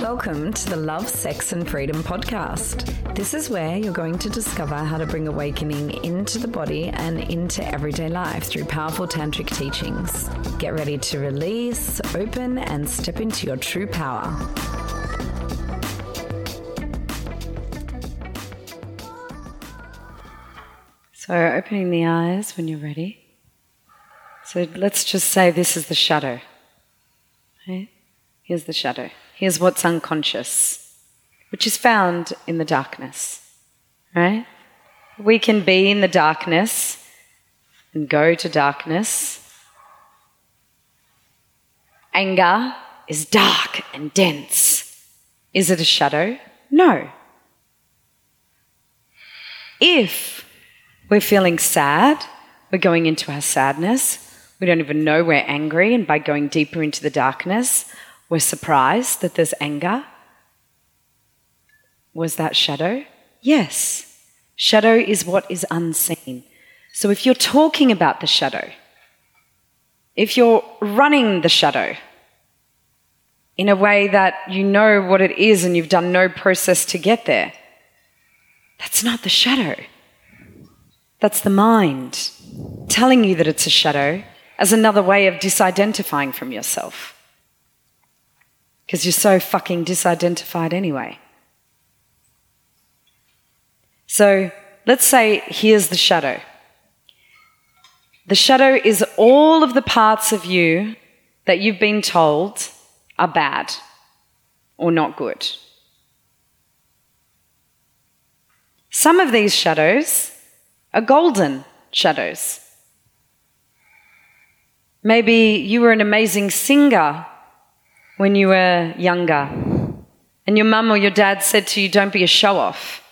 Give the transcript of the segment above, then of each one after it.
Welcome to the Love, Sex and Freedom podcast. This is where you're going to discover how to bring awakening into the body and into everyday life through powerful tantric teachings. Get ready to release, open, and step into your true power. So, opening the eyes when you're ready. So, let's just say this is the shadow. Okay? Here's the shadow. Here's what's unconscious, which is found in the darkness, right? We can be in the darkness and go to darkness. Anger is dark and dense. Is it a shadow? No. If we're feeling sad, we're going into our sadness, we don't even know we're angry, and by going deeper into the darkness, we're surprised that there's anger. Was that shadow? Yes. Shadow is what is unseen. So if you're talking about the shadow, if you're running the shadow in a way that you know what it is and you've done no process to get there, that's not the shadow. That's the mind telling you that it's a shadow as another way of disidentifying from yourself because you're so fucking disidentified anyway. So let's say here's the shadow. The shadow is all of the parts of you that you've been told are bad or not good. Some of these shadows are golden shadows. Maybe you were an amazing singer when you were younger and your mum or your dad said to you, Don't be a show off.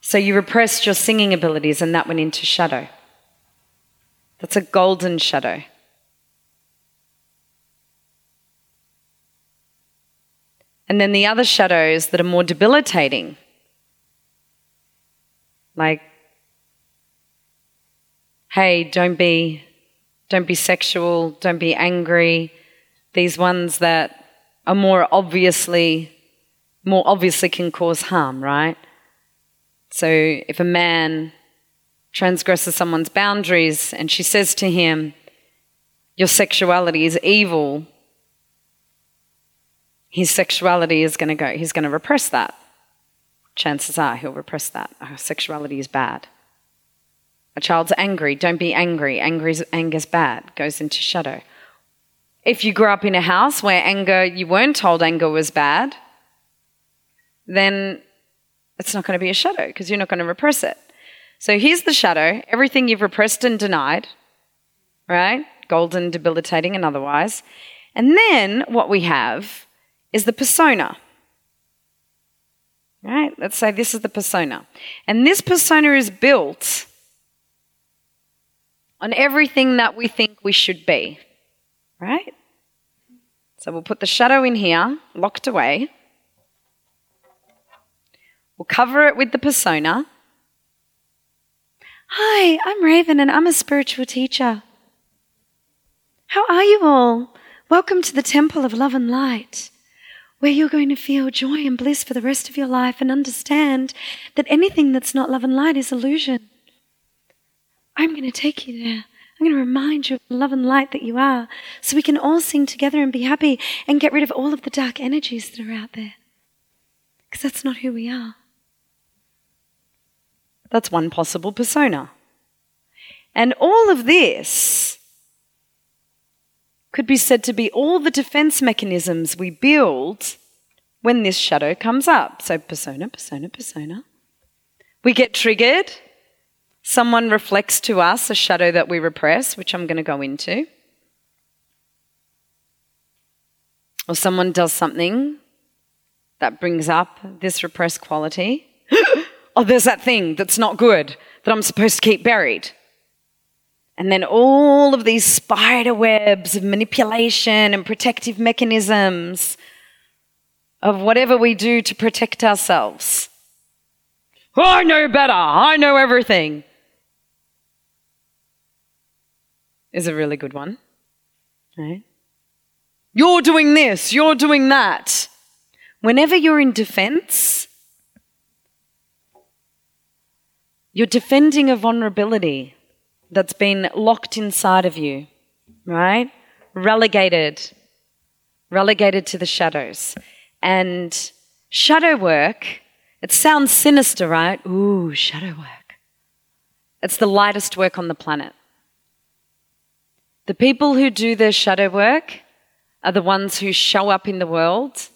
So you repressed your singing abilities and that went into shadow. That's a golden shadow. And then the other shadows that are more debilitating, like, hey, don't be, don't be sexual, don't be angry. These ones that are more obviously more obviously can cause harm, right? So if a man transgresses someone's boundaries and she says to him, Your sexuality is evil, his sexuality is going to go, he's going to repress that. Chances are he'll repress that. Oh, sexuality is bad. A child's angry, don't be angry. Angry anger's bad, goes into shadow. If you grew up in a house where anger, you weren't told anger was bad, then it's not going to be a shadow because you're not going to repress it. So here's the shadow everything you've repressed and denied, right? Golden, debilitating, and otherwise. And then what we have is the persona. Right? Let's say this is the persona. And this persona is built on everything that we think we should be right? So we'll put the shadow in here, locked away. We'll cover it with the persona. Hi, I'm Raven and I'm a spiritual teacher. How are you all? Welcome to the Temple of Love and Light, where you're going to feel joy and bliss for the rest of your life and understand that anything that's not love and light is illusion. I'm going to take you there. I'm going to remind you of the love and light that you are so we can all sing together and be happy and get rid of all of the dark energies that are out there. Because that's not who we are. That's one possible persona. And all of this could be said to be all the defense mechanisms we build when this shadow comes up. So, persona, persona, persona. We get triggered Someone reflects to us a shadow that we repress, which I'm going to go into. Or someone does something that brings up this repressed quality. oh, there's that thing that's not good that I'm supposed to keep buried. And then all of these spider webs of manipulation and protective mechanisms of whatever we do to protect ourselves. Oh, I know better. I know everything. Is a really good one. Right? You're doing this, you're doing that. Whenever you're in defense, you're defending a vulnerability that's been locked inside of you, right? Relegated, relegated to the shadows. And shadow work, it sounds sinister, right? Ooh, shadow work. It's the lightest work on the planet. The people who do their shadow work are the ones who show up in the world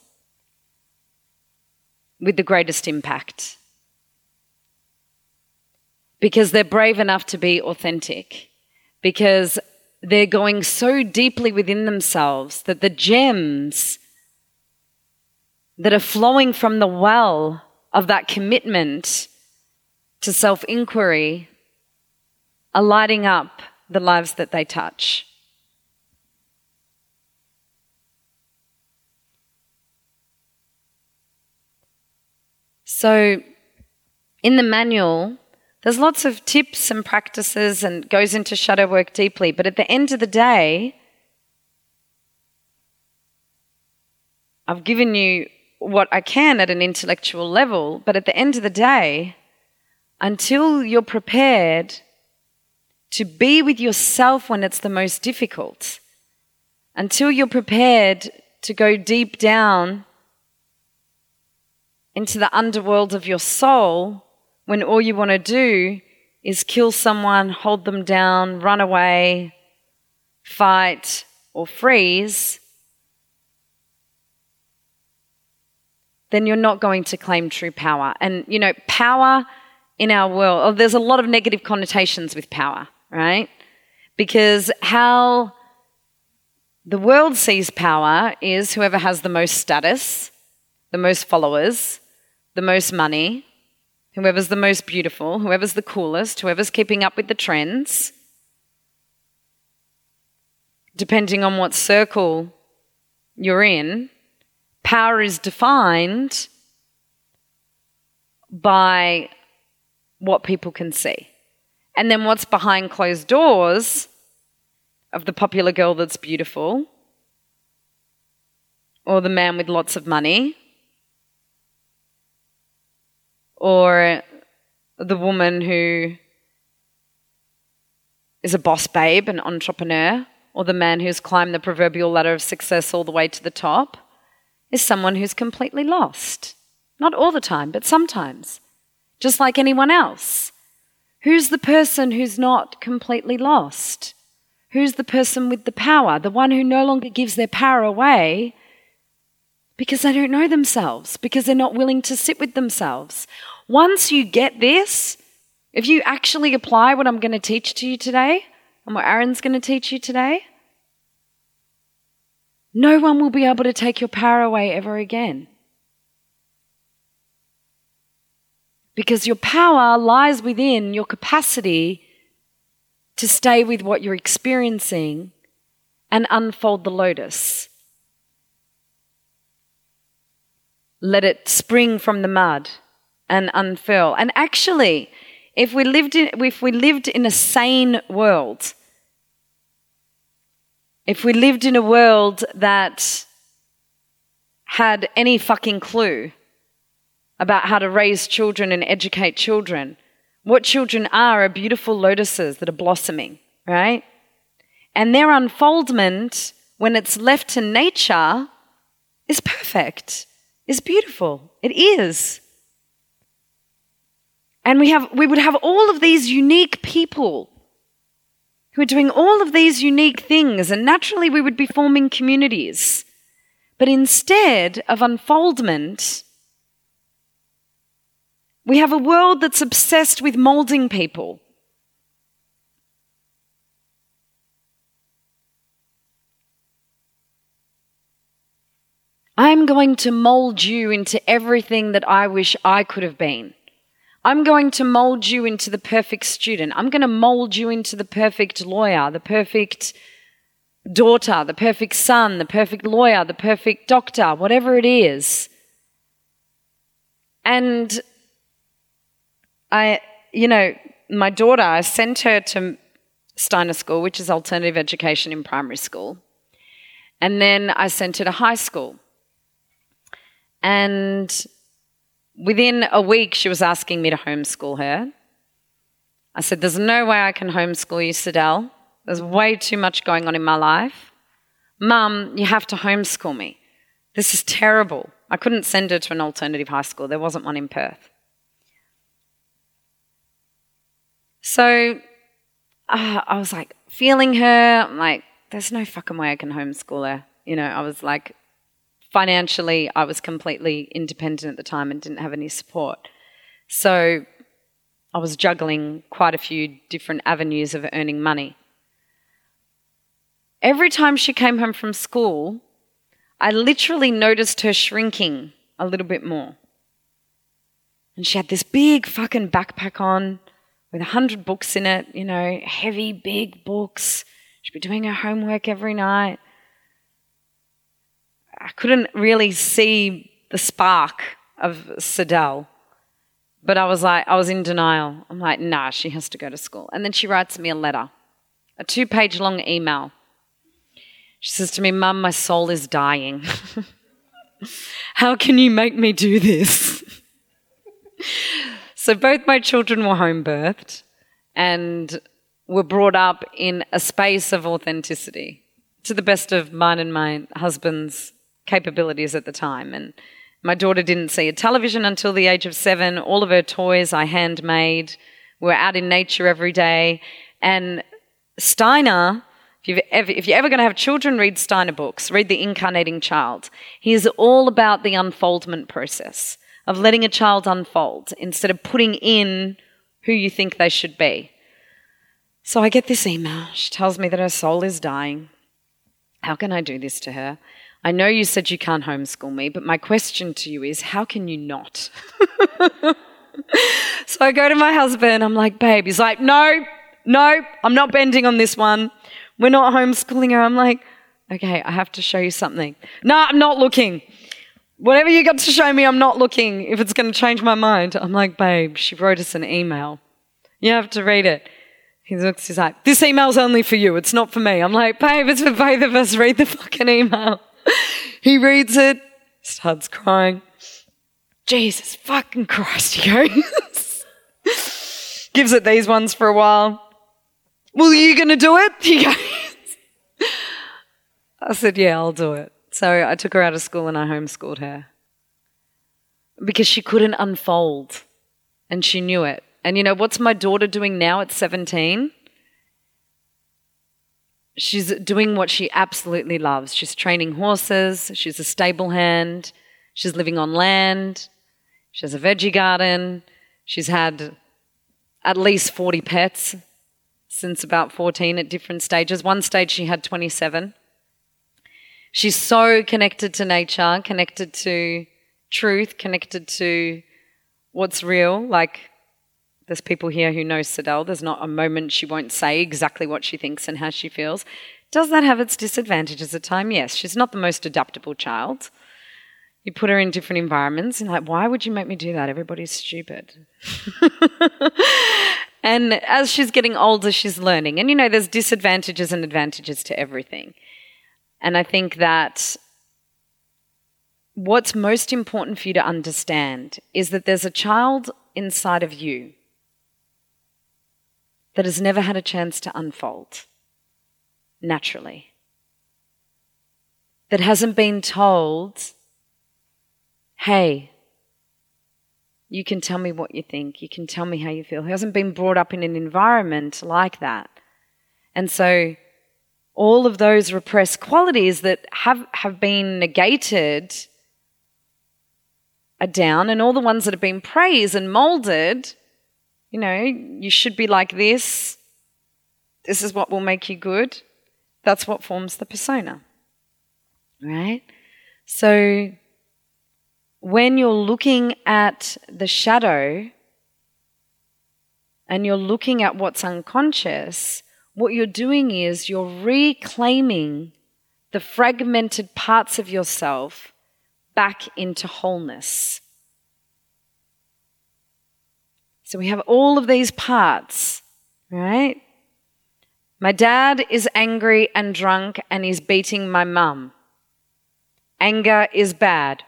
with the greatest impact. Because they're brave enough to be authentic. Because they're going so deeply within themselves that the gems that are flowing from the well of that commitment to self inquiry are lighting up the lives that they touch. So, in the manual, there's lots of tips and practices and goes into shadow work deeply, but at the end of the day, I've given you what I can at an intellectual level, but at the end of the day, until you're prepared to be with yourself when it's the most difficult, until you're prepared to go deep down into the underworld of your soul, when all you want to do is kill someone, hold them down, run away, fight, or freeze, then you're not going to claim true power. And, you know, power in our world, oh, there's a lot of negative connotations with power, right? Because how the world sees power is whoever has the most status, the most followers, the most money, whoever's the most beautiful, whoever's the coolest, whoever's keeping up with the trends. Depending on what circle you're in, power is defined by what people can see. And then what's behind closed doors of the popular girl that's beautiful, or the man with lots of money, or the woman who is a boss babe, an entrepreneur, or the man who's climbed the proverbial ladder of success all the way to the top is someone who's completely lost. Not all the time, but sometimes, just like anyone else. Who's the person who's not completely lost? Who's the person with the power? The one who no longer gives their power away because they don't know themselves, because they're not willing to sit with themselves. Once you get this, if you actually apply what I'm going to teach to you today and what Aaron's going to teach you today, no one will be able to take your power away ever again. Because your power lies within your capacity to stay with what you're experiencing and unfold the lotus. Let it spring from the mud and unfurl. And actually, if we lived in, if we lived in a sane world, if we lived in a world that had any fucking clue about how to raise children and educate children, what children are are beautiful lotuses that are blossoming, right? And their unfoldment, when it's left to nature, is perfect, is beautiful. It is. And we, have, we would have all of these unique people who are doing all of these unique things, and naturally we would be forming communities. But instead of unfoldment, we have a world that's obsessed with molding people. I'm going to mold you into everything that I wish I could have been. I'm going to mold you into the perfect student. I'm going to mold you into the perfect lawyer, the perfect daughter, the perfect son, the perfect lawyer, the perfect doctor, whatever it is. And I, you know, my daughter, I sent her to Steiner School, which is alternative education in primary school. And then I sent her to high school. And within a week, she was asking me to homeschool her. I said, There's no way I can homeschool you, Sidel. There's way too much going on in my life. Mum, you have to homeschool me. This is terrible. I couldn't send her to an alternative high school, there wasn't one in Perth. So uh, I was like feeling her. I'm like, there's no fucking way I can homeschool her. You know, I was like, financially, I was completely independent at the time and didn't have any support. So I was juggling quite a few different avenues of earning money. Every time she came home from school, I literally noticed her shrinking a little bit more. And she had this big fucking backpack on with a hundred books in it, you know, heavy, big books. She'd be doing her homework every night. I couldn't really see the spark of Sidel. But I was like, I was in denial. I'm like, nah, she has to go to school. And then she writes me a letter, a two page long email she says to me, Mum, my soul is dying. How can you make me do this? so both my children were home birthed and were brought up in a space of authenticity to the best of mine and my husband's capabilities at the time. And my daughter didn't see a television until the age of seven. All of her toys I handmade. We were out in nature every day. And Steiner if, ever, if you're ever going to have children, read Steiner books, read The Incarnating Child. He is all about the unfoldment process of letting a child unfold instead of putting in who you think they should be. So I get this email. She tells me that her soul is dying. How can I do this to her? I know you said you can't homeschool me, but my question to you is how can you not? so I go to my husband. I'm like, babe. He's like, no, no, I'm not bending on this one. We're not homeschooling her. I'm like, okay, I have to show you something. No, I'm not looking. Whatever you got to show me, I'm not looking if it's going to change my mind. I'm like, babe, she wrote us an email. You have to read it. He looks, he's like, this email's only for you. It's not for me. I'm like, babe, it's for both of us. Read the fucking email. he reads it, starts crying. Jesus fucking Christ, he goes. Gives it these ones for a while. Well, are you going to do it? He goes. I said, Yeah, I'll do it. So I took her out of school and I homeschooled her because she couldn't unfold and she knew it. And you know, what's my daughter doing now at 17? She's doing what she absolutely loves. She's training horses, she's a stable hand, she's living on land, she has a veggie garden, she's had at least 40 pets since about 14 at different stages. One stage she had 27. She's so connected to nature, connected to truth, connected to what's real. Like, there's people here who know Sidel. There's not a moment she won't say exactly what she thinks and how she feels. Does that have its disadvantages at times? Yes. She's not the most adaptable child. You put her in different environments and like, why would you make me do that? Everybody's stupid. And as she's getting older, she's learning. And you know, there's disadvantages and advantages to everything. And I think that what's most important for you to understand is that there's a child inside of you that has never had a chance to unfold naturally, that hasn't been told, hey, you can tell me what you think. You can tell me how you feel. He hasn't been brought up in an environment like that. And so all of those repressed qualities that have, have been negated are down, and all the ones that have been praised and molded, you know, you should be like this. This is what will make you good. That's what forms the persona. Right? So when you're looking at the shadow and you're looking at what's unconscious, what you're doing is you're reclaiming the fragmented parts of yourself back into wholeness. So we have all of these parts, right? My dad is angry and drunk and he's beating my mum. Anger is bad.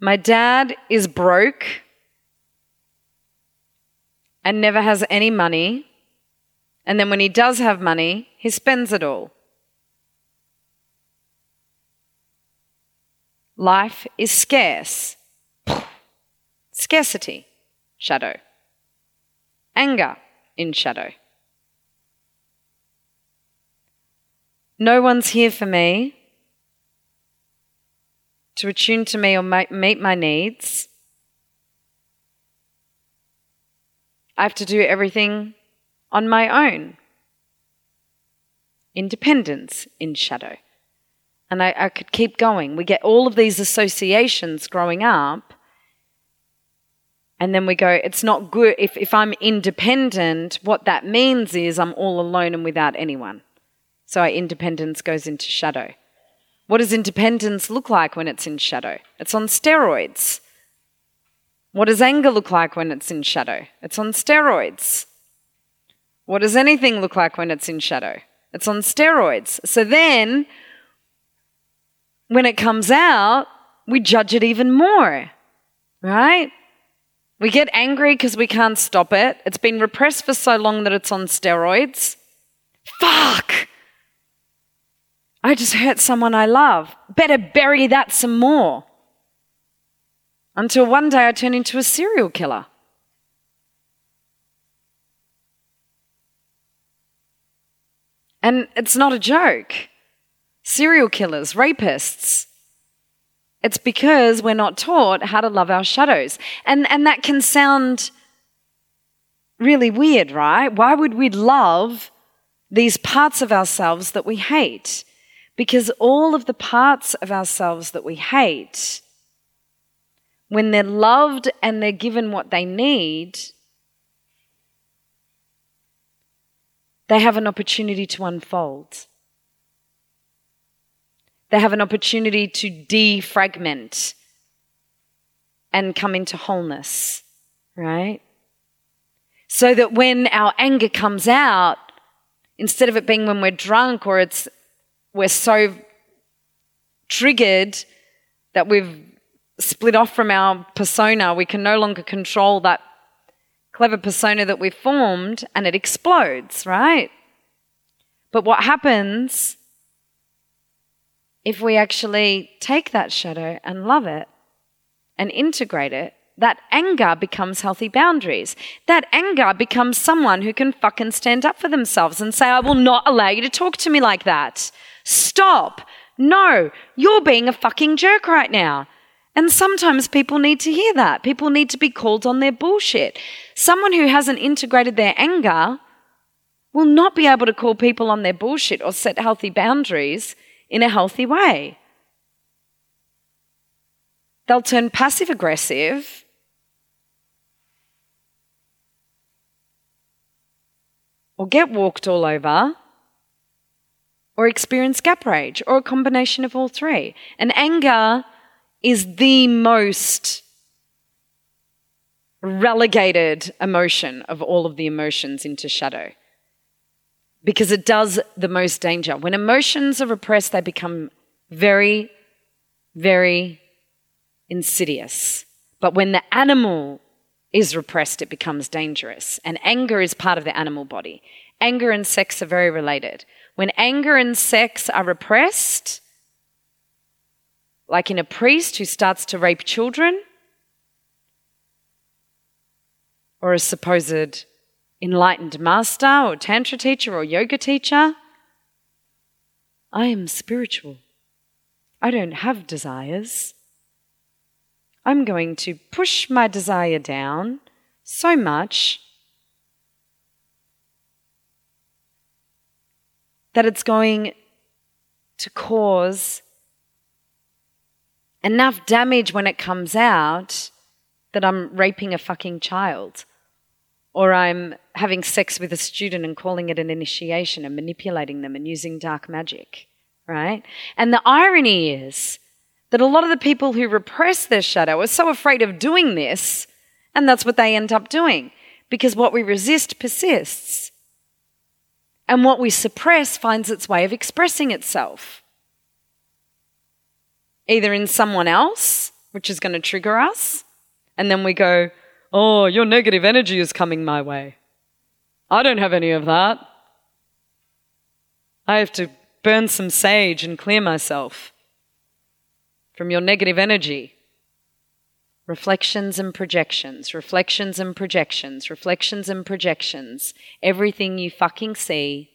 My dad is broke and never has any money. And then when he does have money, he spends it all. Life is scarce. Scarcity, shadow. Anger in shadow. No one's here for me to attune to me or meet my needs. I have to do everything on my own. Independence in shadow. And I, I, could keep going. We get all of these associations growing up. And then we go, it's not good. If, if I'm independent, what that means is I'm all alone and without anyone. So our independence goes into shadow. What does independence look like when it's in shadow? It's on steroids. What does anger look like when it's in shadow? It's on steroids. What does anything look like when it's in shadow? It's on steroids. So then, when it comes out, we judge it even more, right? We get angry because we can't stop it. It's been repressed for so long that it's on steroids. Fuck! I just hurt someone I love. Better bury that some more. Until one day I turn into a serial killer. And it's not a joke. Serial killers, rapists. It's because we're not taught how to love our shadows. And, and that can sound really weird, right? Why would we love these parts of ourselves that we hate? Because all of the parts of ourselves that we hate, when they're loved and they're given what they need, they have an opportunity to unfold. They have an opportunity to defragment and come into wholeness, right? So that when our anger comes out, instead of it being when we're drunk or it's we're so triggered that we've split off from our persona, we can no longer control that clever persona that we've formed and it explodes, right? But what happens if we actually take that shadow and love it and integrate it? That anger becomes healthy boundaries. That anger becomes someone who can fucking stand up for themselves and say, I will not allow you to talk to me like that. Stop. No, you're being a fucking jerk right now. And sometimes people need to hear that. People need to be called on their bullshit. Someone who hasn't integrated their anger will not be able to call people on their bullshit or set healthy boundaries in a healthy way. They'll turn passive aggressive. Or get walked all over, or experience gap rage, or a combination of all three. And anger is the most relegated emotion of all of the emotions into shadow because it does the most danger. When emotions are repressed, they become very, very insidious. But when the animal is repressed, it becomes dangerous. And anger is part of the animal body. Anger and sex are very related. When anger and sex are repressed, like in a priest who starts to rape children, or a supposed enlightened master, or tantra teacher, or yoga teacher. I am spiritual. I don't have desires. I'm going to push my desire down so much that it's going to cause enough damage when it comes out that I'm raping a fucking child or I'm having sex with a student and calling it an initiation and manipulating them and using dark magic, right? And the irony is that a lot of the people who repress their shadow are so afraid of doing this, and that's what they end up doing because what we resist persists. And what we suppress finds its way of expressing itself either in someone else which is going to trigger us. And then we go, Oh, your negative energy is coming my way. I don't have any of that. I have to burn some sage and clear myself from your negative energy. Reflections and projections, reflections and projections, reflections and projections. Everything you fucking see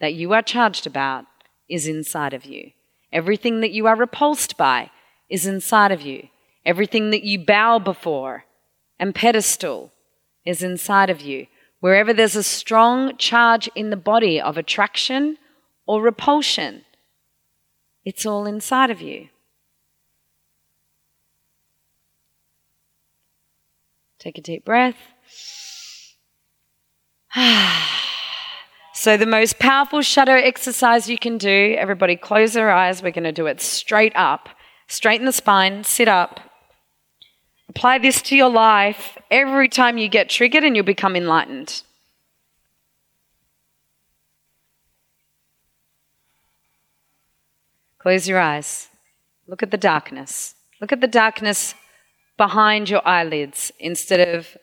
that you are charged about is inside of you. Everything that you are repulsed by is inside of you. Everything that you bow before and pedestal is inside of you. Wherever there's a strong charge in the body of attraction or repulsion, it's all inside of you. Take a deep breath. Ah. So, the most powerful shadow exercise you can do, everybody close their eyes. We're going to do it straight up. Straighten the spine, sit up. Apply this to your life every time you get triggered, and you'll become enlightened. Close your eyes. Look at the darkness. Look at the darkness behind your eyelids instead of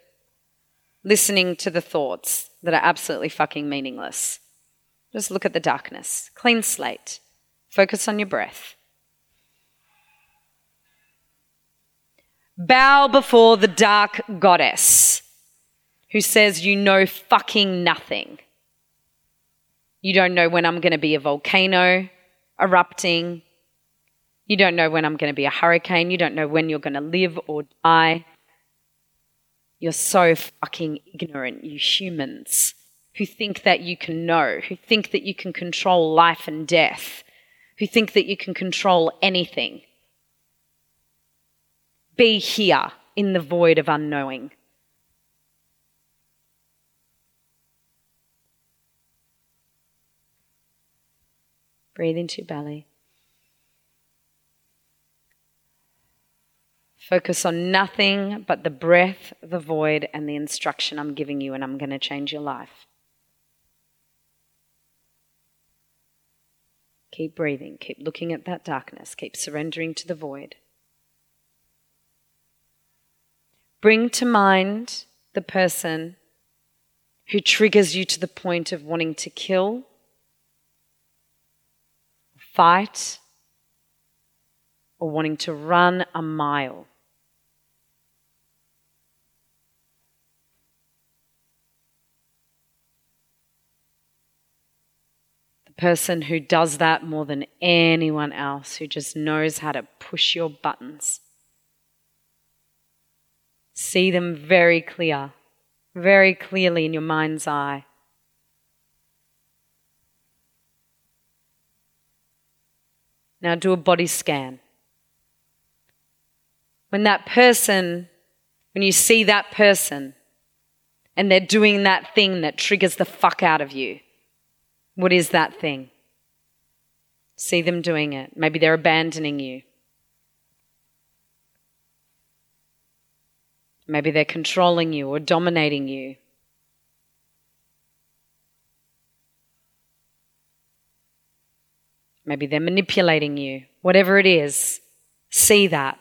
listening to the thoughts that are absolutely fucking meaningless. Just look at the darkness. Clean slate. Focus on your breath. Bow before the dark goddess who says, You know fucking nothing. You don't know when I'm going to be a volcano erupting. You don't know when I'm going to be a hurricane. You don't know when you're going to live or die. You're so fucking ignorant, you humans, who think that you can know, who think that you can control life and death, who think that you can control anything. Be here in the void of unknowing. Breathe into your belly. Focus on nothing but the breath, the void, and the instruction I'm giving you, and I'm going to change your life. Keep breathing. Keep looking at that darkness. Keep surrendering to the void. Bring to mind the person who triggers you to the point of wanting to kill, fight, or wanting to run a mile. Person who does that more than anyone else, who just knows how to push your buttons. See them very clear, very clearly in your mind's eye. Now do a body scan. When that person, when you see that person and they're doing that thing that triggers the fuck out of you, what is that thing? See them doing it. Maybe they're abandoning you. Maybe they're controlling you or dominating you. Maybe they're manipulating you. Whatever it is, see that.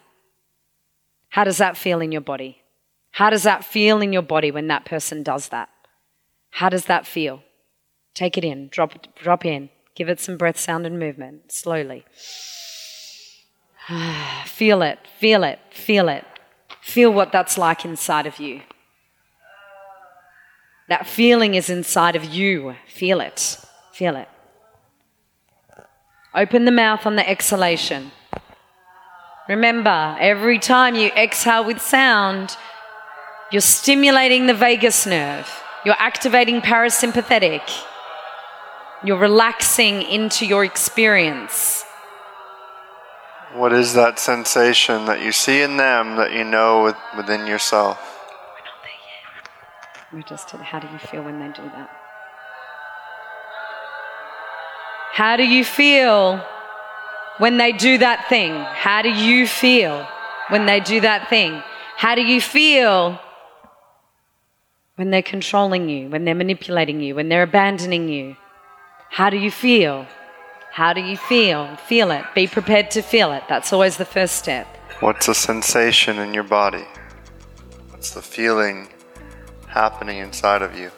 How does that feel in your body? How does that feel in your body when that person does that? How does that feel? Take it in, drop, drop in, give it some breath, sound, and movement slowly. feel it, feel it, feel it. Feel what that's like inside of you. That feeling is inside of you. Feel it, feel it. Open the mouth on the exhalation. Remember, every time you exhale with sound, you're stimulating the vagus nerve, you're activating parasympathetic. You're relaxing into your experience. What is that sensation that you see in them that you know within yourself? We're not there yet. We're just how do you feel when they do that? How do you feel when they do that thing? How do you feel when they do that thing? How do you feel when they're controlling you, when they're manipulating you, when they're abandoning you? How do you feel? How do you feel? Feel it. Be prepared to feel it. That's always the first step. What's a sensation in your body? What's the feeling happening inside of you?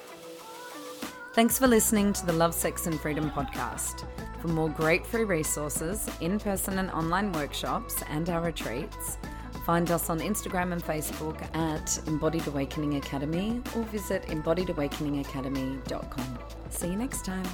Thanks for listening to the Love, Sex and Freedom podcast. For more great free resources, in person and online workshops, and our retreats, find us on Instagram and Facebook at Embodied Awakening Academy or visit embodiedawakeningacademy.com. See you next time.